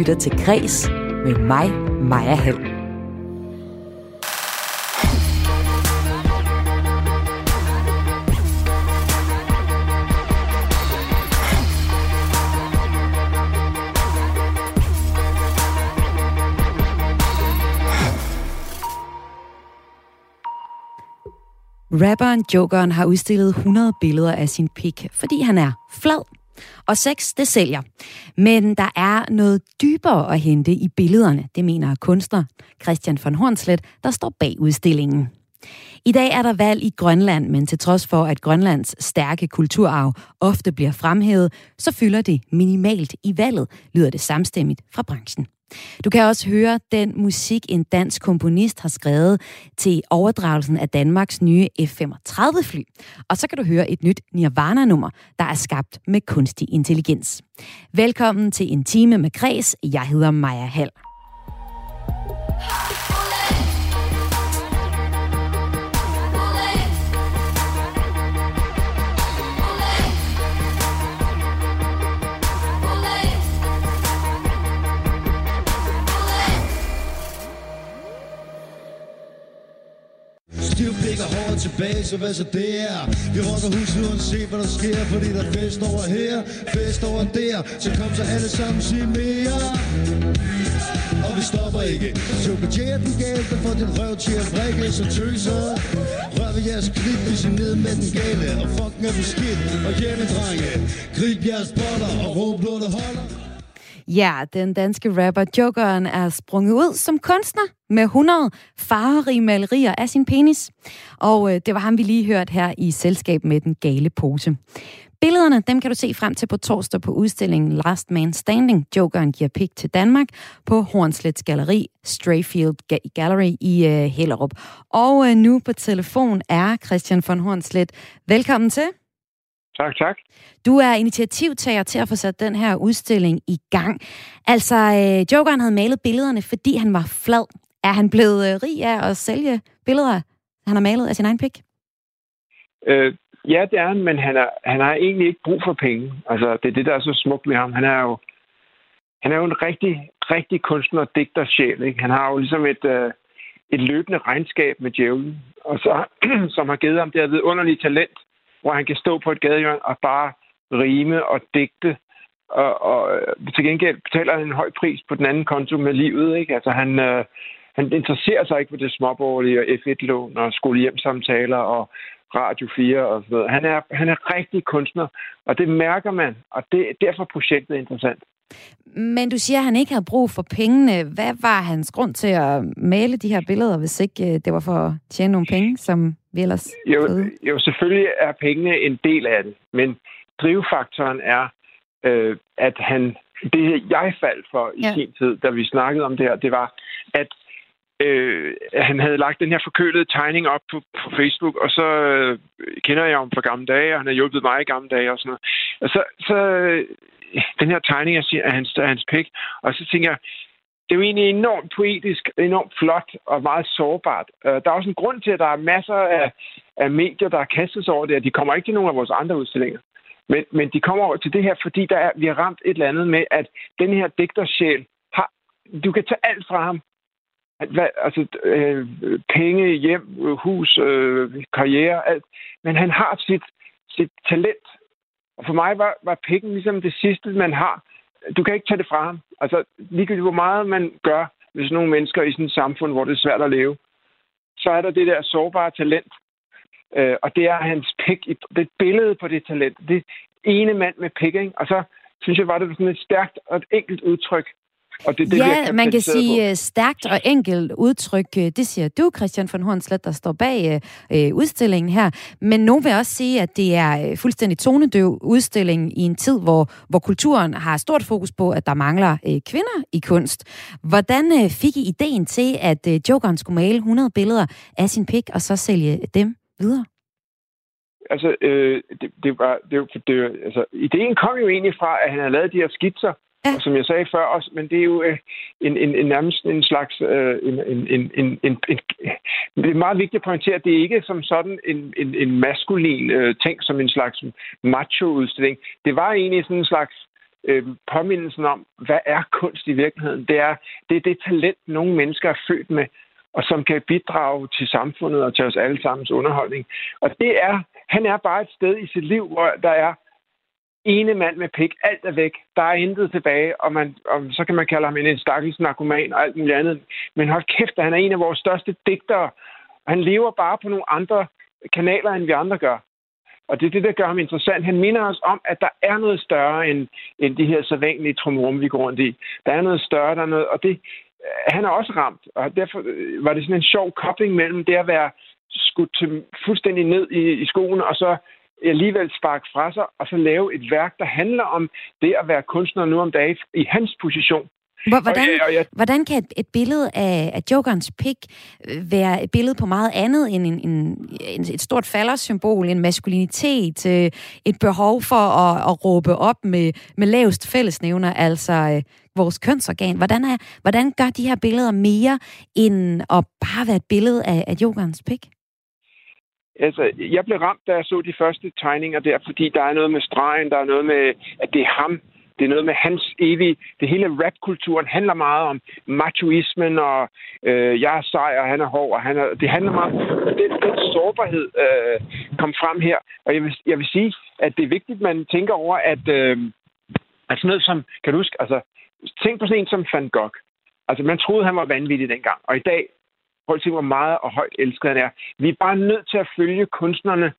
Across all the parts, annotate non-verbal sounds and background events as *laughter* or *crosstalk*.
lytter til Græs med mig, Maja Hall. Rapperen Jokeren har udstillet 100 billeder af sin pik, fordi han er flad. Og sex, det sælger. Men der er noget dybere at hente i billederne, det mener kunstner Christian von Hornslet, der står bag udstillingen. I dag er der valg i Grønland, men til trods for, at Grønlands stærke kulturarv ofte bliver fremhævet, så fylder det minimalt i valget, lyder det samstemmigt fra branchen. Du kan også høre den musik, en dansk komponist har skrevet til overdragelsen af Danmarks nye F-35-fly. Og så kan du høre et nyt Nirvana-nummer, der er skabt med kunstig intelligens. Velkommen til en time med Græs. Jeg hedder Maja Hall. Stiv blikker hårdt tilbage, så hvad så det er? Vi rocker huset uanset hvad der sker, fordi der er fest over her, fest over der. Så kom så alle sammen sig mere. Og vi stopper ikke. Chokolade den gale, der får din røv til at brække, så tøser. Rør ved jeres klip, hvis I ned med den gale. Og fucking er beskidt, og hjemme drenge. Grib jeres boller, og råb når det holder. Ja, den danske rapper Jokeren er sprunget ud som kunstner med 100 farverige malerier af sin penis. Og øh, det var ham, vi lige hørte her i selskab med den gale pose. Billederne, dem kan du se frem til på torsdag på udstillingen Last Man Standing. Jokeren giver pik til Danmark på Hornslets Galeri, Strayfield Gallery i øh, Hellerup. Og øh, nu på telefon er Christian von Hornslet. Velkommen til. Tak, tak. Du er initiativtager til at få sat den her udstilling i gang. Altså, øh, Jokeren havde malet billederne, fordi han var flad. Er han blevet øh, rig af at sælge billeder, han har malet af sin egen pik? Øh, ja, det er han, men han, er, han har egentlig ikke brug for penge. Altså, det er det, der er så smukt med ham. Han er jo, han er jo en rigtig, rigtig kunstner og digter sjæl. Ikke? Han har jo ligesom et, øh, et løbende regnskab med djævlen, og så, *clears throat* som har givet ham det her vidunderlige talent hvor han kan stå på et gadehjørn og bare rime og digte. Og, og øh, til gengæld betaler han en høj pris på den anden konto med livet. Ikke? Altså han, øh, han interesserer sig ikke for det småborgerlige og F1-lån og skolehjemsamtaler og Radio 4 og sådan noget. Han er, han er rigtig kunstner, og det mærker man, og det, derfor er projektet interessant. Men du siger, at han ikke havde brug for pengene. Hvad var hans grund til at male de her billeder, hvis ikke øh, det var for at tjene nogle penge, som vi ellers jo, jo, selvfølgelig er pengene en del af det, men drivfaktoren er, øh, at han, det jeg faldt for i ja. sin tid, da vi snakkede om det her, det var, at øh, han havde lagt den her forkølede tegning op på, på Facebook, og så øh, kender jeg ham fra gamle dage, og han har hjulpet mig i gamle dage og sådan noget. Og så, så den her tegning af hans, af hans pik, og så tænker jeg, det er jo egentlig enormt poetisk, enormt flot og meget sårbart. Øh, der er også en grund til, at der er masser af, af medier, der har kastet sig over det, og de kommer ikke til nogen af vores andre udstillinger. Men, men de kommer over til det her, fordi der er, vi har ramt et eller andet med, at den her digtersjæl har... Du kan tage alt fra ham. Hvad, altså, øh, penge, hjem, hus, øh, karriere, alt. Men han har sit, sit talent. Og for mig var, var pikken ligesom det sidste, man har du kan ikke tage det fra ham. Altså, ligegyldigt hvor meget man gør med sådan nogle mennesker i sådan et samfund, hvor det er svært at leve, så er der det der sårbare talent. Øh, og det er hans pik. Det billede på det talent. Det ene mand med pik, ikke? Og så synes jeg, var det sådan et stærkt og et enkelt udtryk og det, det ja, man kan sige på. Øh, stærkt og enkelt udtryk. Øh, det siger du, Christian von Hornslet, der står bag øh, udstillingen her. Men nogen vil også sige, at det er øh, fuldstændig tonedøv udstilling i en tid, hvor, hvor kulturen har stort fokus på, at der mangler øh, kvinder i kunst. Hvordan øh, fik I ideen til, at øh, Jokeren skulle male 100 billeder af sin pik, og så sælge dem videre? Altså, øh, det, det var, det, det, altså, ideen kom jo egentlig fra, at han havde lavet de her skitser, Ja. Og som jeg sagde før også, men det er jo øh, en, en, en nærmest en slags... Øh, en, en, en, en, en, en, det er meget vigtigt at pointere, at det er ikke som sådan en, en, en maskulin øh, ting, som en slags macho-udstilling. Det var egentlig sådan en slags øh, påmindelsen om, hvad er kunst i virkeligheden? Det er, det er det talent, nogle mennesker er født med, og som kan bidrage til samfundet og til os alle sammens underholdning. Og det er, han er bare et sted i sit liv, hvor der er ene mand med pik, alt er væk, der er intet tilbage, og, man, og så kan man kalde ham en stakkels narkoman og alt muligt andet. Men hold kæft, han er en af vores største digtere. Han lever bare på nogle andre kanaler, end vi andre gør. Og det er det, der gør ham interessant. Han minder os om, at der er noget større end, end de her sædvanlige trumrum, vi går rundt i. Der er noget større, der er noget, og det, øh, han er også ramt, og derfor øh, var det sådan en sjov kobling mellem det at være skudt til, fuldstændig ned i, i skoen, og så alligevel sparke fra sig, og så lave et værk, der handler om det at være kunstner nu om dagen i hans position. Hvordan, og jeg, og jeg, hvordan kan et, billede af, af Jokerens pik øh, være et billede på meget andet end en, en, en, et stort faldersymbol, en maskulinitet, øh, et behov for at, at råbe op med, med lavest fællesnævner, altså øh, vores kønsorgan? Hvordan, er, hvordan gør de her billeder mere end at bare være et billede af, af Jokerens pik? Altså, jeg blev ramt, da jeg så de første tegninger der, fordi der er noget med stregen, der er noget med, at det er ham, det er noget med hans evige... Det hele rapkulturen handler meget om machoismen, og øh, jeg er sej, og han er hård, og han er, det handler meget om... Den, den sårbarhed øh, kom frem her. Og jeg vil, jeg vil sige, at det er vigtigt, at man tænker over, at... Øh, altså noget som... Kan du huske? Altså, tænk på sådan en som Van Gogh. Altså, man troede, han var vanvittig dengang. Og i dag, prøv at se, hvor meget og højt elsket han er. Vi er bare nødt til at følge kunstnerne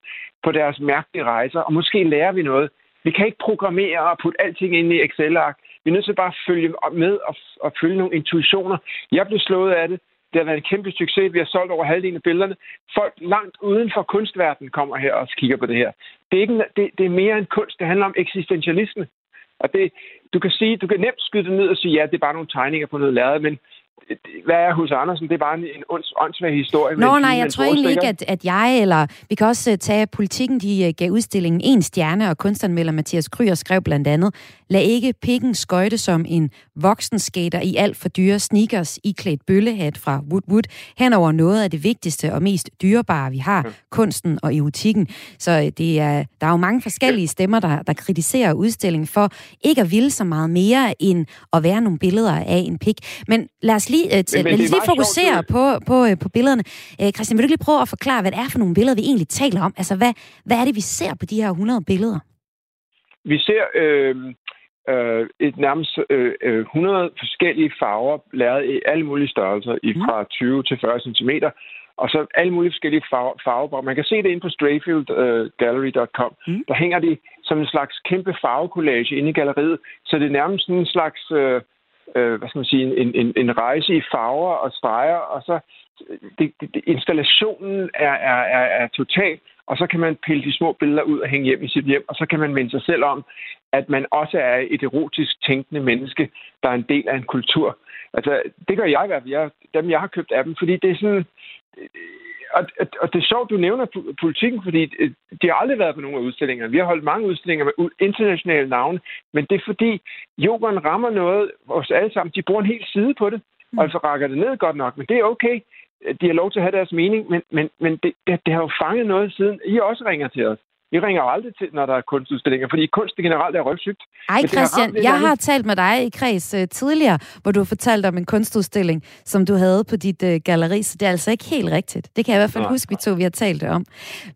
på deres mærkelige rejser, og måske lærer vi noget. Vi kan ikke programmere og putte alting ind i Excel-ark. Vi er nødt til bare at følge med og, og følge nogle intuitioner. Jeg blev slået af det. Det har været en kæmpe succes. Vi har solgt over halvdelen af billederne. Folk langt uden for kunstverdenen kommer her og kigger på det her. Det er, ikke, det, det er mere end kunst. Det handler om eksistentialisme. Og det, du kan sige, du kan nemt skyde det ned og sige, ja, det er bare nogle tegninger på noget lærred, men hvad er hos Andersen? Det er bare en, en åndssvag historie. Nå, nej, jeg tror egentlig ikke, at, at jeg, eller vi kan også uh, tage politikken, de uh, gav udstillingen en stjerne, og kunstnermelder Mathias Kryer skrev blandt andet, lad ikke pikken skøjte som en voksen skater i alt for dyre sneakers, i klædt bøllehat fra Woodwood, hen over noget af det vigtigste og mest dyrebare, vi har, ja. kunsten og erotikken. Så uh, det er, der er jo mange forskellige stemmer, der, der kritiserer udstillingen for ikke at ville så meget mere, end at være nogle billeder af en pik. Men lad os lige, øh, men, men lad os lige fokusere på, på, øh, på billederne. Øh, Christian, vil du lige prøve at forklare, hvad det er for nogle billeder, vi egentlig taler om? Altså, hvad, hvad er det, vi ser på de her 100 billeder? Vi ser øh, øh, et nærmest øh, 100 øh, forskellige farver, lavet i alle mulige størrelser, i fra 20 til 40 cm. Og så alle mulige forskellige farver. farver. Man kan se det inde på strayfieldgallery.com. Uh, mm. Der hænger de som en slags kæmpe farvekollage inde i galleriet. Så det er nærmest sådan en slags... Øh, øh, hvad skal man sige, en, en, en rejse i farver og streger, og så det, det, installationen er, er, er, er total, og så kan man pille de små billeder ud og hænge hjem i sit hjem, og så kan man minde sig selv om, at man også er et erotisk tænkende menneske, der er en del af en kultur. Altså, det gør jeg i hvert fald. Jeg, dem, jeg har købt af dem, fordi det er sådan og, og det er sjovt, du nævner politikken, fordi øh, de har aldrig været på nogle af udstillingerne. Vi har holdt mange udstillinger med internationale navne, men det er fordi, jokeren rammer noget os alle sammen. De bruger en hel side på det, mm. og så rækker det ned godt nok, men det er okay. De har lov til at have deres mening, men, men, men det, det, det har jo fanget noget siden. I også ringer til os. Vi ringer aldrig til, når der er kunstudstillinger, fordi kunst generelt er røvsygt. Ej, Christian, har jeg har talt med dig i kreds uh, tidligere, hvor du fortalte om en kunstudstilling, som du havde på dit uh, galleri, så det er altså ikke helt rigtigt. Det kan jeg i hvert fald Nej. huske, vi to vi har talt om.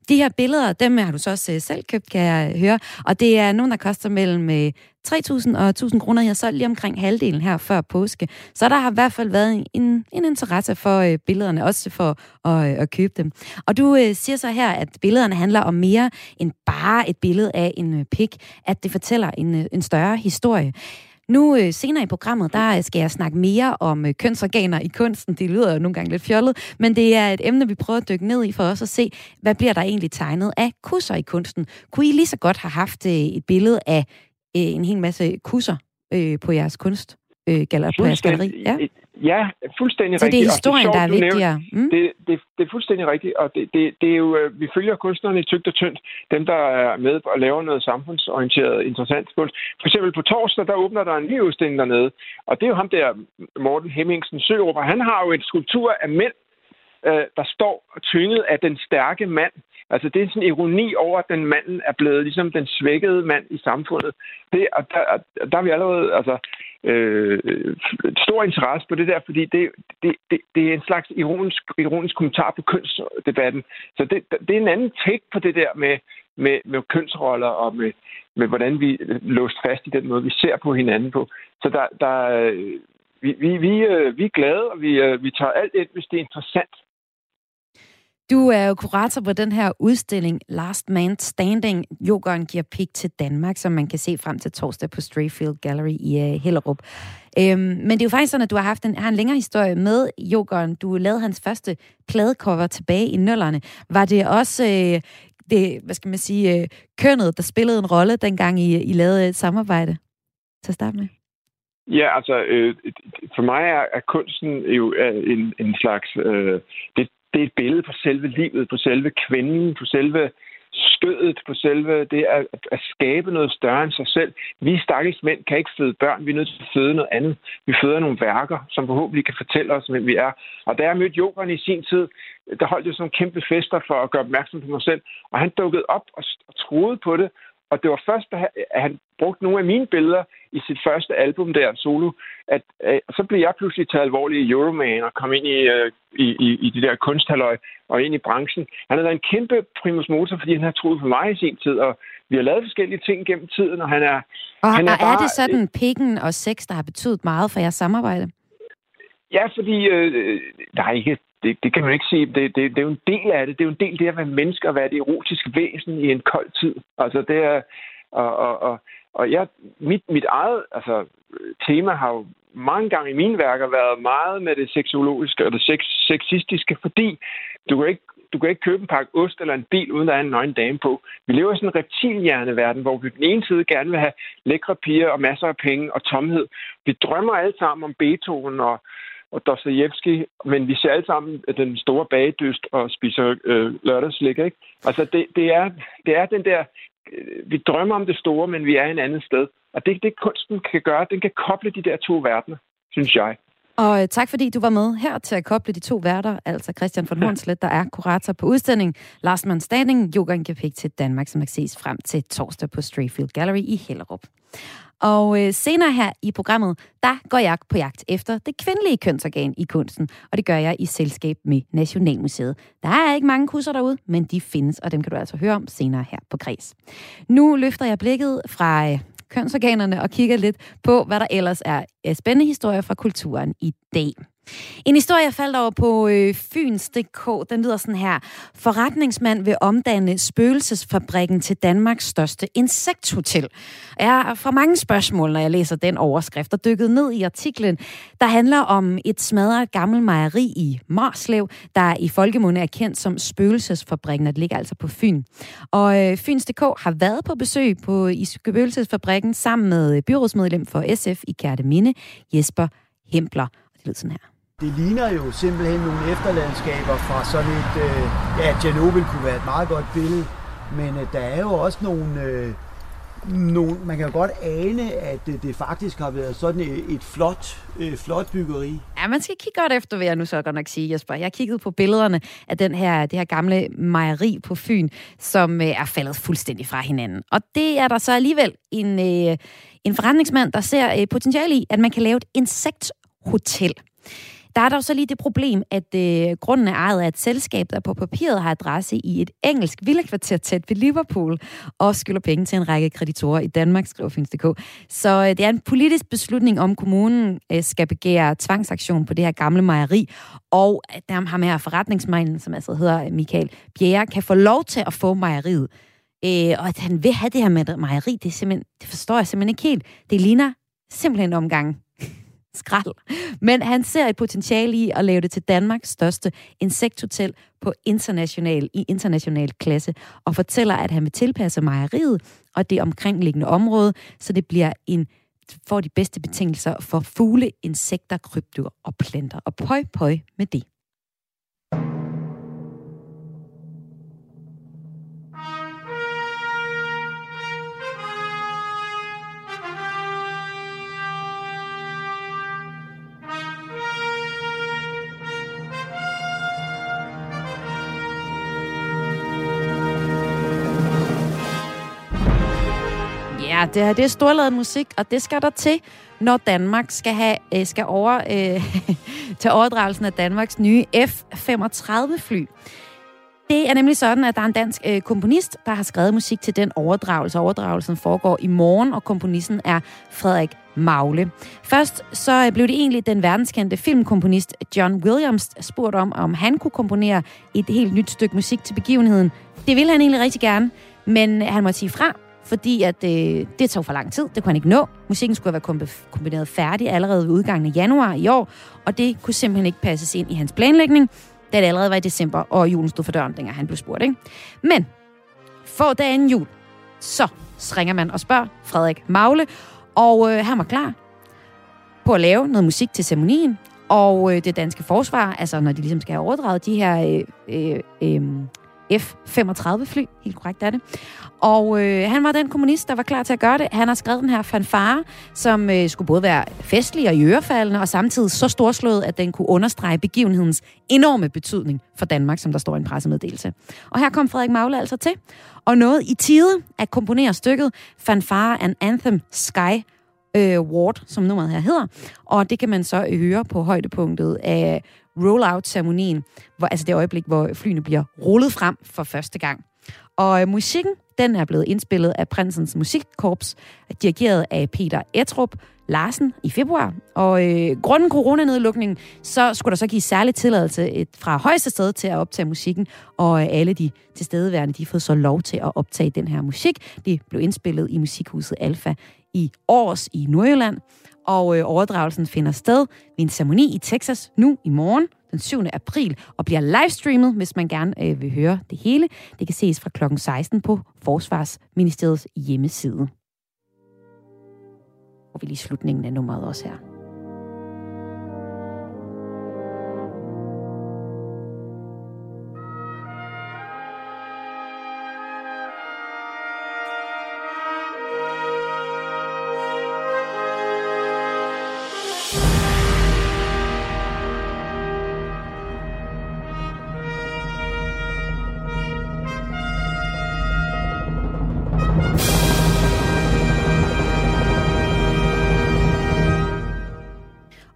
De her billeder, dem har du så også uh, selv købt, kan jeg høre, og det er nogen, der koster mellem uh, 3.000 og 1.000 kroner. Jeg solgt lige omkring halvdelen her før påske. Så der har i hvert fald været en, en interesse for øh, billederne, også for at, øh, at købe dem. Og du øh, siger så her, at billederne handler om mere end bare et billede af en øh, pik, at det fortæller en, øh, en større historie. Nu øh, senere i programmet, der øh, skal jeg snakke mere om øh, kønsorganer i kunsten. Det lyder jo nogle gange lidt fjollet, men det er et emne, vi prøver at dykke ned i for os at se, hvad bliver der egentlig tegnet af kusser i kunsten. Kunne I lige så godt have haft øh, et billede af en hel masse kusser øh, på jeres kunst? Øh, galler, på jeres galleri? Ja. ja, fuldstændig rigtigt. Så det er historien, det er der er vigtigere? Mm? Det, det, det er fuldstændig rigtigt, og det, det, det er jo, øh, vi følger kunstnerne i tygt og tyndt. Dem, der er med og laver noget samfundsorienteret, interessant kunst. For eksempel på torsdag, der åbner der en ny udstilling dernede, og det er jo ham der, Morten Hemmingsen Sørup, og han har jo en skulptur af mænd, øh, der står tynget af den stærke mand. Altså, det er sådan en ironi over, at den manden er blevet ligesom den svækkede mand i samfundet. Det, og der, der er vi allerede, altså, øh, stor interesse på det der, fordi det, det, det, det er en slags ironisk, ironisk kommentar på kønsdebatten. Så det, det er en anden take på det der med, med, med kønsroller og med, med hvordan vi låst fast i den måde, vi ser på hinanden på. Så der, der, øh, vi, vi, vi, øh, vi er glade, og vi, øh, vi tager alt ind, hvis det er interessant. Du er jo kurator på den her udstilling Last Man Standing, Jokeren giver pik til Danmark, som man kan se frem til torsdag på Strayfield Gallery i uh, Hellerup. Øhm, men det er jo faktisk sådan, at du har haft en, har en længere historie med Jokeren. Du lavede hans første pladecover tilbage i nullerne. Var det også øh, det, hvad skal man sige, øh, kønnet, der spillede en rolle, dengang I, I lavede et samarbejde? Til at starte med. Ja, altså, øh, for mig er, er kunsten jo en, en slags... Øh, det, det er et billede på selve livet, på selve kvinden, på selve skødet, på selve det at, at skabe noget større end sig selv. Vi stakkels mænd kan ikke føde børn, vi er nødt til at føde noget andet. Vi føder nogle værker, som forhåbentlig kan fortælle os, hvem vi er. Og da jeg mødte Jokeren i sin tid, der holdt jeg sådan nogle kæmpe fester for at gøre opmærksom på mig selv. Og han dukkede op og, og troede på det, og det var først, at han brugte nogle af mine billeder i sit første album der, solo, at at så blev jeg pludselig taget alvorligt i Euroman og kom ind i, uh, i, i, i det der kunsthalløj og ind i branchen. Han har været en kæmpe primus motor, fordi han har troet på mig i sin tid, og vi har lavet forskellige ting gennem tiden, og han er... Og han er, er, bare, er det sådan pikken og sex, der har betydet meget for jeres samarbejde? Ja, fordi øh, der er ikke det, det kan man ikke sige. Det, det, det er jo en del af det. Det er jo en del af det at være menneske og være et erotisk væsen i en kold tid. Altså det er... Og, og, og, og jeg, mit, mit eget altså, tema har jo mange gange i mine værker været meget med det seksologiske og det sex, sexistiske, fordi du kan ikke du kan ikke købe en pakke ost eller en bil, uden der er en nøgen dame på. Vi lever i sådan en reptilhjerneverden, hvor vi på den ene side gerne vil have lækre piger og masser af penge og tomhed. Vi drømmer alle sammen om Beethoven og, og Dostoyevsky, men vi ser alle sammen den store bagedyst og spiser øh, lørdagslæg, ikke? Altså, det, det, er, det er den der... Øh, vi drømmer om det store, men vi er en anden sted. Og det, det kunsten kan gøre, den kan koble de der to verdener, synes jeg. Og øh, tak fordi du var med her til at koble de to værter, altså Christian von Hornslet, der er kurator på udstilling, Lars Mann Standing, Yoga Gepik til Danmark, som kan ses frem til torsdag på Strayfield Gallery i Hellerup. Og øh, senere her i programmet, der går jeg på jagt efter det kvindelige kønsorgan i kunsten, og det gør jeg i selskab med Nationalmuseet. Der er ikke mange kusser derude, men de findes, og dem kan du altså høre om senere her på Græs. Nu løfter jeg blikket fra øh, kønsorganerne og kigger lidt på, hvad der ellers er spændende historier fra kulturen i dag. En historie, jeg faldt over på øh, Fyns.dk, den lyder sådan her. Forretningsmand vil omdanne spøgelsesfabrikken til Danmarks største insekthotel. Jeg får mange spørgsmål, når jeg læser den overskrift, og dykket ned i artiklen, der handler om et smadret gammelt mejeri i Marslev, der i folkemunde er kendt som spøgelsesfabrikken, og det ligger altså på Fyn. Og øh, Fyns.dk har været på besøg på, i spøgelsesfabrikken sammen med byrådsmedlem for SF i Kærteminde, Jesper Hempler. Og det lyder sådan her. Det ligner jo simpelthen nogle efterlandskaber fra sådan et... Øh, ja, Tjernobyl kunne være et meget godt billede, men øh, der er jo også nogle... Øh, nogle man kan jo godt ane, at det, det faktisk har været sådan et, et flot, øh, flot byggeri. Ja, man skal kigge godt efter, vil jeg nu så godt nok sige, Jesper. Jeg har kigget på billederne af den her, det her gamle mejeri på Fyn, som øh, er faldet fuldstændig fra hinanden. Og det er der så alligevel en, øh, en forretningsmand, der ser øh, potentiale i, at man kan lave et insekthotel. Der er dog så lige det problem, at øh, grunden er ejet af et selskab, der på papiret har adresse i et engelsk villakvarter tæt ved Liverpool, og skylder penge til en række kreditorer i Danmark, skriver Fyns.dk. Så øh, det er en politisk beslutning, om kommunen øh, skal begære tvangsaktion på det her gamle mejeri, og at der med her forretningsmanden, som altså hedder øh, Michael Bjerre, kan få lov til at få mejeriet. Øh, og at han vil have det her med mejeri, det, er simpelthen, det forstår jeg simpelthen ikke helt. Det ligner simpelthen omgang skrald. Men han ser et potentiale i at lave det til Danmarks største insekthotel på international, i international klasse, og fortæller, at han vil tilpasse mejeriet og det omkringliggende område, så det bliver en får de bedste betingelser for fugle, insekter, krybdyr og planter. Og pøj, pøj med det. Ja, det, her, det er storladet musik, og det skal der til, når Danmark skal have øh, skal over øh, *laughs* til overdragelsen af Danmarks nye F-35-fly. Det er nemlig sådan, at der er en dansk øh, komponist, der har skrevet musik til den overdragelse. Overdragelsen foregår i morgen, og komponisten er Frederik Magle. Først så øh, blev det egentlig den verdenskendte filmkomponist John Williams spurgt om, om han kunne komponere et helt nyt stykke musik til begivenheden. Det ville han egentlig rigtig gerne, men øh, han måtte sige fra, fordi at, øh, det tog for lang tid. Det kunne han ikke nå. Musikken skulle have været kombineret færdig allerede ved udgangen af januar i år, og det kunne simpelthen ikke passes ind i hans planlægning, da det allerede var i december, og julen stod for døren, dengang han blev spurgt. Ikke? Men få dagen jul, så ringer man og spørger Frederik Magle, og øh, han var klar på at lave noget musik til ceremonien, og øh, det danske forsvar, altså når de ligesom skal have overdraget de her øh, øh, øh, F-35-fly, helt korrekt er det. Og øh, han var den kommunist, der var klar til at gøre det. Han har skrevet den her fanfare, som øh, skulle både være festlig og ørefaldende, og samtidig så storslået, at den kunne understrege begivenhedens enorme betydning for Danmark, som der står i en pressemeddelelse. Og her kom Frederik Magle altså til, og nåede i tide at komponere stykket Fanfare and Anthem Sky øh, Ward, som nummeret her hedder. Og det kan man så høre på højdepunktet af rollout-ceremonien, hvor, altså det øjeblik, hvor flyene bliver rullet frem for første gang. Og øh, musikken, den er blevet indspillet af Prinsens Musikkorps, dirigeret af Peter Etrup Larsen i februar. Og øh, grunden coronanedlukningen, så skulle der så give særlig tilladelse et, fra højeste sted til at optage musikken, og øh, alle de tilstedeværende, de har fået så lov til at optage den her musik. Det blev indspillet i Musikhuset Alfa i Års i Nordjylland, og øh, overdragelsen finder sted ved en ceremoni i Texas nu i morgen, den 7. april, og bliver livestreamet, hvis man gerne øh, vil høre det hele. Det kan ses fra kl. 16 på Forsvarsministeriets hjemmeside. Og vi lige slutningen af nummeret også her.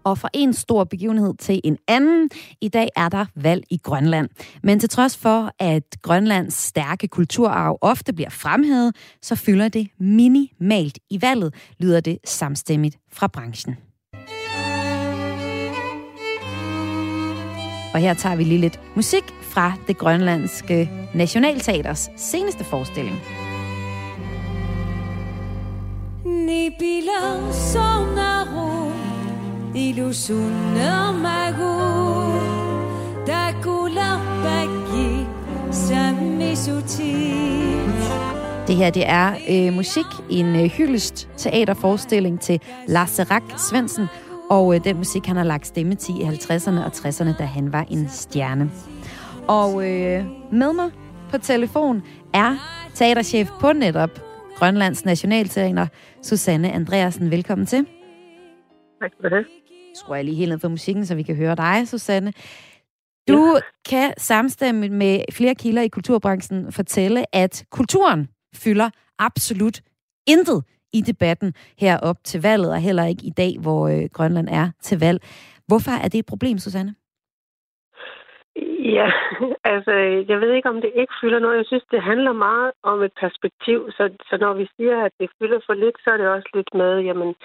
Og fra en stor begivenhed til en anden. I dag er der valg i Grønland. Men til trods for, at Grønlands stærke kulturarv ofte bliver fremhævet, så fylder det minimalt i valget, lyder det samstemmigt fra branchen. Og her tager vi lige lidt musik fra det grønlandske Nationalteaters seneste forestilling. Ni biler illusioner mago Der guller bagi det her det er øh, musik, en øh, hyldest teaterforestilling til Lasse Rak Svendsen, og øh, den musik, han har lagt stemme til i 50'erne og 60'erne, da han var en stjerne. Og øh, med mig på telefon er teaterchef på netop Grønlands Nationalteater, Susanne Andreasen. Velkommen til. Tak for det skruer jeg lige helt ned for musikken, så vi kan høre dig, Susanne. Du ja. kan samstemme med flere kilder i kulturbranchen fortælle, at kulturen fylder absolut intet i debatten her op til valget, og heller ikke i dag, hvor øh, Grønland er til valg. Hvorfor er det et problem, Susanne? Ja, *laughs* altså, jeg ved ikke, om det ikke fylder noget. Jeg synes, det handler meget om et perspektiv. Så, så når vi siger, at det fylder for lidt, så er det også lidt med, jamen,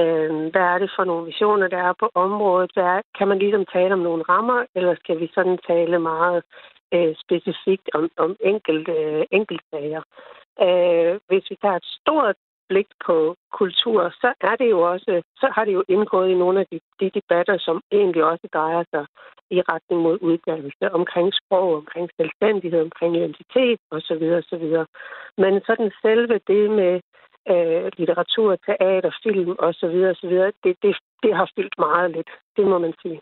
øh, hvad er det for nogle visioner, der er på området? Hvad er, kan man ligesom tale om nogle rammer, eller skal vi sådan tale meget øh, specifikt om, om enkelte, øh, enkeltsager? Øh, hvis vi tager et stort blik på kultur, så er det jo også, så har det jo indgået i nogle af de, de debatter, som egentlig også drejer sig i retning mod uddannelse, omkring sprog, omkring selvstændighed, omkring identitet osv. osv. Men sådan selve det med øh, litteratur, teater, film osv. osv. Det, det, det har fyldt meget lidt, det må man sige.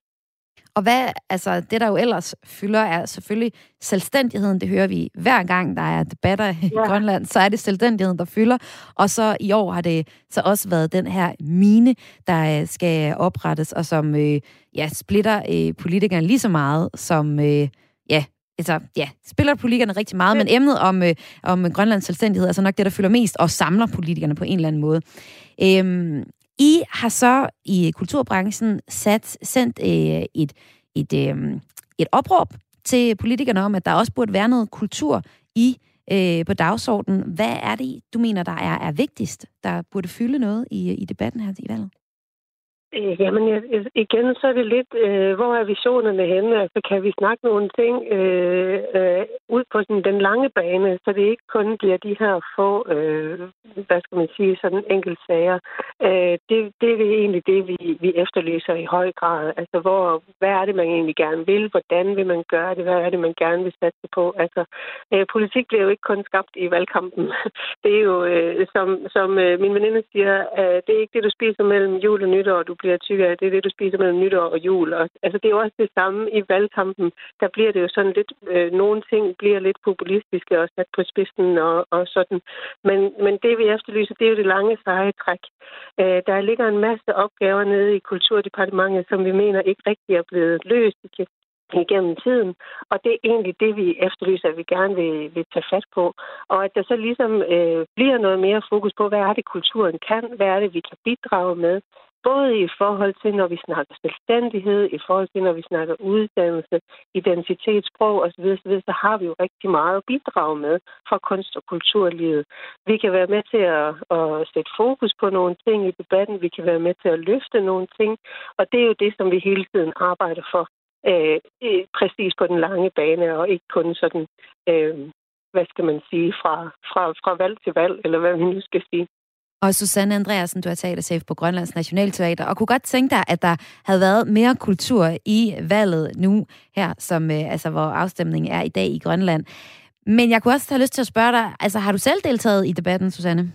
Og hvad, altså, det der jo ellers fylder, er selvfølgelig selvstændigheden. Det hører vi hver gang, der er debatter i ja. Grønland, så er det selvstændigheden, der fylder. Og så i år har det så også været den her mine, der øh, skal oprettes, og som øh, ja, splitter øh, politikerne lige så meget, som øh, ja, altså, ja, spiller politikerne rigtig meget, men emnet om, øh, om Grønlands selvstændighed er så nok det, der fylder mest, og samler politikerne på en eller anden måde. Øhm, I har så i kulturbranchen sat, sendt øh, et, et, øh, et opråb til politikerne om, at der også burde være noget kultur i øh, på dagsordenen. Hvad er det, du mener, der er, er vigtigst, der burde fylde noget i, i debatten her i valget? Øh, jamen igen, så er det lidt, øh, hvor er visionerne henne? Altså kan vi snakke nogle ting øh, øh, ud på sådan, den lange bane, så det ikke kun bliver de her få, øh, hvad skal man sige, sådan enkelt sager. Øh, det, det er egentlig det, vi, vi efterlyser i høj grad. Altså hvor, hvad er det, man egentlig gerne vil? Hvordan vil man gøre det? Hvad er det, man gerne vil satse på? Altså øh, politik bliver jo ikke kun skabt i valgkampen. *laughs* det er jo, øh, som, som øh, min veninde siger, øh, det er ikke det, du spiser mellem jul og nytår, du bliver tykkere af. Det er det, du spiser mellem nytår og jul. Og, altså, det er jo også det samme i valgkampen. Der bliver det jo sådan lidt... Øh, nogle ting bliver lidt populistiske og sat på spidsen og, og sådan. Men, men det, vi efterlyser, det er jo det lange seje træk. Øh, der ligger en masse opgaver nede i Kulturdepartementet, som vi mener ikke rigtig er blevet løst igennem tiden. Og det er egentlig det, vi efterlyser, at vi gerne vil, vil tage fat på. Og at der så ligesom øh, bliver noget mere fokus på, hvad er det, kulturen kan, hvad er det, vi kan bidrage med, både i forhold til, når vi snakker selvstændighed, i forhold til, når vi snakker uddannelse, identitet, sprog osv., osv., så har vi jo rigtig meget at bidrage med fra kunst- og kulturlivet. Vi kan være med til at, at sætte fokus på nogle ting i debatten, vi kan være med til at løfte nogle ting, og det er jo det, som vi hele tiden arbejder for, øh, præcis på den lange bane, og ikke kun sådan, øh, hvad skal man sige, fra, fra, fra valg til valg, eller hvad vi nu skal sige. Og Susanne Andreasen, du er teaterchef på Grønlands Nationalteater, og kunne godt tænke dig, at der havde været mere kultur i valget nu her, som, øh, altså, hvor afstemningen er i dag i Grønland. Men jeg kunne også have lyst til at spørge dig, altså har du selv deltaget i debatten, Susanne?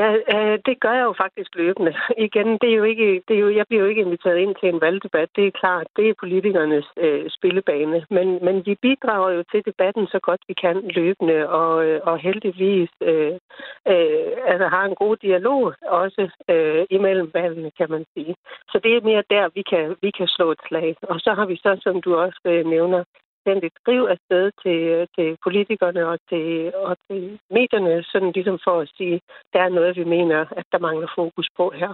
Ja, øh, det gør jeg jo faktisk løbende. *laughs* Igen, det er jo ikke, det er jo, jeg bliver jo ikke inviteret ind til en valgdebat. Det er klart, det er politikernes øh, spillebane. Men, men vi bidrager jo til debatten så godt vi kan løbende, og, øh, og heldigvis øh, øh, altså har en god dialog også øh, imellem valgene, kan man sige. Så det er mere der, vi kan, vi kan slå et slag. Og så har vi så, som du også øh, nævner, sendt skriv afsted til, øh, til politikerne og til, og til medierne, sådan ligesom for at sige, der er noget, vi mener, at der mangler fokus på her.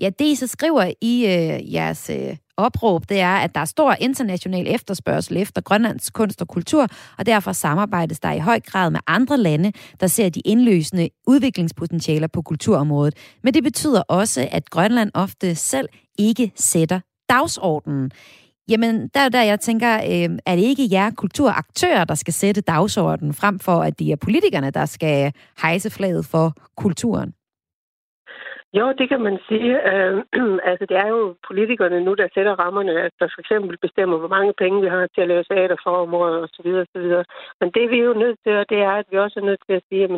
Ja, det I så skriver i øh, jeres øh, opråb, det er, at der er stor international efterspørgsel efter Grønlands kunst og kultur, og derfor samarbejdes der i høj grad med andre lande, der ser de indløsende udviklingspotentialer på kulturområdet. Men det betyder også, at Grønland ofte selv ikke sætter dagsordenen. Jamen, der er der, jeg tænker, øh, er det ikke jer kulturaktører, der skal sætte dagsordenen, frem for at det er politikerne, der skal hejse flaget for kulturen? Jo, det kan man sige. Øh, *clears throat* altså, det er jo politikerne nu, der sætter rammerne, at der for eksempel bestemmer, hvor mange penge vi har til at lave teater for området osv. osv. Men det vi er jo nødt til, det er, at vi også er nødt til at sige, at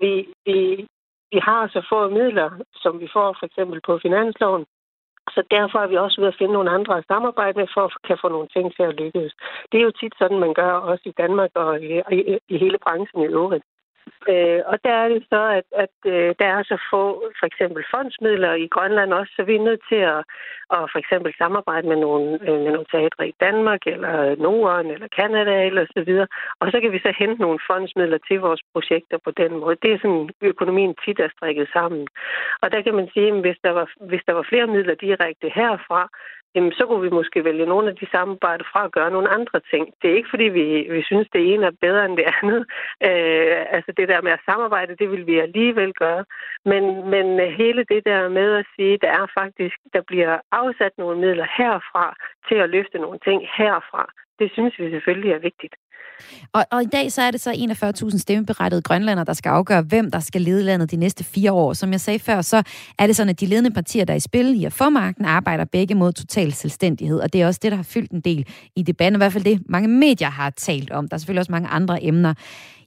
vi, vi, vi har så få midler, som vi får for eksempel på finansloven, så derfor er vi også ved at finde nogle andre at samarbejde med, for at kan få nogle ting til at lykkes. Det er jo tit sådan, man gør også i Danmark og i, i, i hele branchen i øvrigt. Øh, og der er det så, at, at øh, der er så få for eksempel fondsmidler i Grønland også, så vi er nødt til at, at for eksempel samarbejde med nogle, øh, med nogle teatre i Danmark, eller Norden, eller Kanada, eller så videre. Og så kan vi så hente nogle fondsmidler til vores projekter på den måde. Det er sådan, økonomien tit er strikket sammen. Og der kan man sige, at hvis der var, hvis der var flere midler direkte herfra, jamen så kunne vi måske vælge nogle af de samarbejder fra at gøre nogle andre ting. Det er ikke, fordi vi, vi synes, det ene er bedre end det andet. Øh, altså det der med at samarbejde, det vil vi alligevel gøre. Men, men hele det der med at sige, der er faktisk, der bliver afsat nogle midler herfra til at løfte nogle ting herfra, det synes vi selvfølgelig er vigtigt. Og, og i dag så er det så 41.000 stemmeberettede grønlander, der skal afgøre, hvem der skal lede landet de næste fire år. Som jeg sagde før, så er det sådan, at de ledende partier, der er i spil i at få magten, arbejder begge mod total selvstændighed. Og det er også det, der har fyldt en del i debatten. I hvert fald det, mange medier har talt om. Der er selvfølgelig også mange andre emner.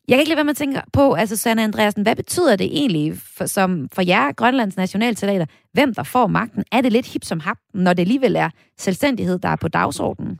Jeg kan ikke lade være med at tænke på, altså Sanne Andreasen, hvad betyder det egentlig for, som for jer, Grønlands Nationalteater, hvem der får magten? Er det lidt hip som hap, når det alligevel er selvstændighed, der er på dagsordenen?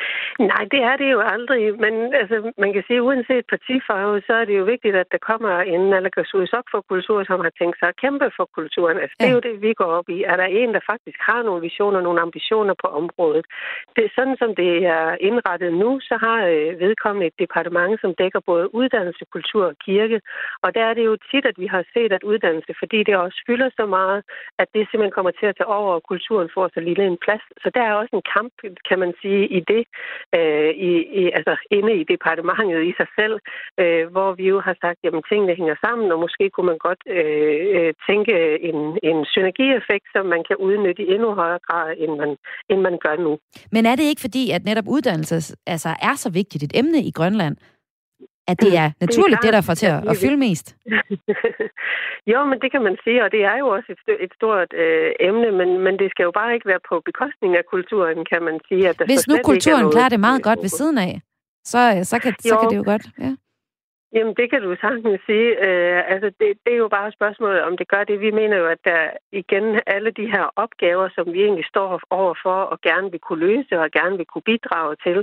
Nej, det er det jo aldrig. Men altså, man kan sige, uanset partifarve, så er det jo vigtigt, at der kommer en op for kultur, som har tænkt sig at kæmpe for kulturen. Altså, det er jo det, vi går op i. Er der en, der faktisk har nogle visioner, nogle ambitioner på området? Det er sådan, som det er indrettet nu, så har øh, vedkommende et departement, som dækker både uddannelse, kultur og kirke. Og der er det jo tit, at vi har set, at uddannelse, fordi det også fylder så meget, at det simpelthen kommer til at tage over, og kulturen får så lille en plads. Så der er også en kamp, kan man sige, i det øh, i, i, altså inde i departementet i sig selv, øh, hvor vi jo har sagt, at tingene hænger sammen, og måske kunne man godt øh, øh, tænke en, en synergieffekt, som man kan udnytte i endnu højere grad, end man, end man gør nu. Men er det ikke fordi, at netop uddannelse altså, er så vigtigt et emne i Grønland? At det er naturligt, det, er det der får til at, at fylde mest? *laughs* jo, men det kan man sige, og det er jo også et, et stort øh, emne, men, men det skal jo bare ikke være på bekostning af kulturen, kan man sige. At der Hvis nu kulturen klarer det meget godt ved siden af, så, så, kan, så kan det jo godt, ja. Jamen, det kan du sagtens sige. Øh, altså, det, det er jo bare spørgsmålet, om det gør det. Vi mener jo, at der igen alle de her opgaver, som vi egentlig står overfor og gerne vil kunne løse og gerne vil kunne bidrage til,